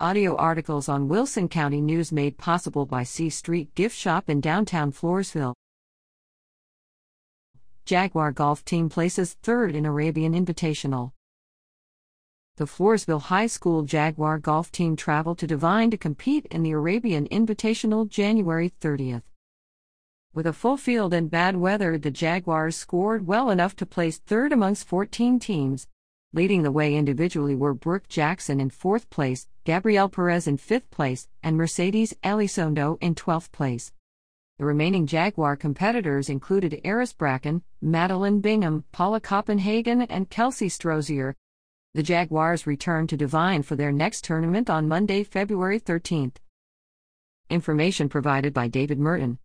Audio articles on Wilson County News made possible by C Street Gift Shop in downtown Floresville. Jaguar Golf Team places third in Arabian Invitational. The Floresville High School Jaguar Golf Team traveled to Devine to compete in the Arabian Invitational January 30th. With a full field and bad weather, the Jaguars scored well enough to place third amongst 14 teams. Leading the way individually were Brooke Jackson in fourth place, Gabrielle Perez in fifth place, and Mercedes Elizondo in 12th place. The remaining Jaguar competitors included Eris Bracken, Madeline Bingham, Paula Copenhagen, and Kelsey Strozier. The Jaguars return to Devine for their next tournament on Monday, February 13th. Information provided by David Merton.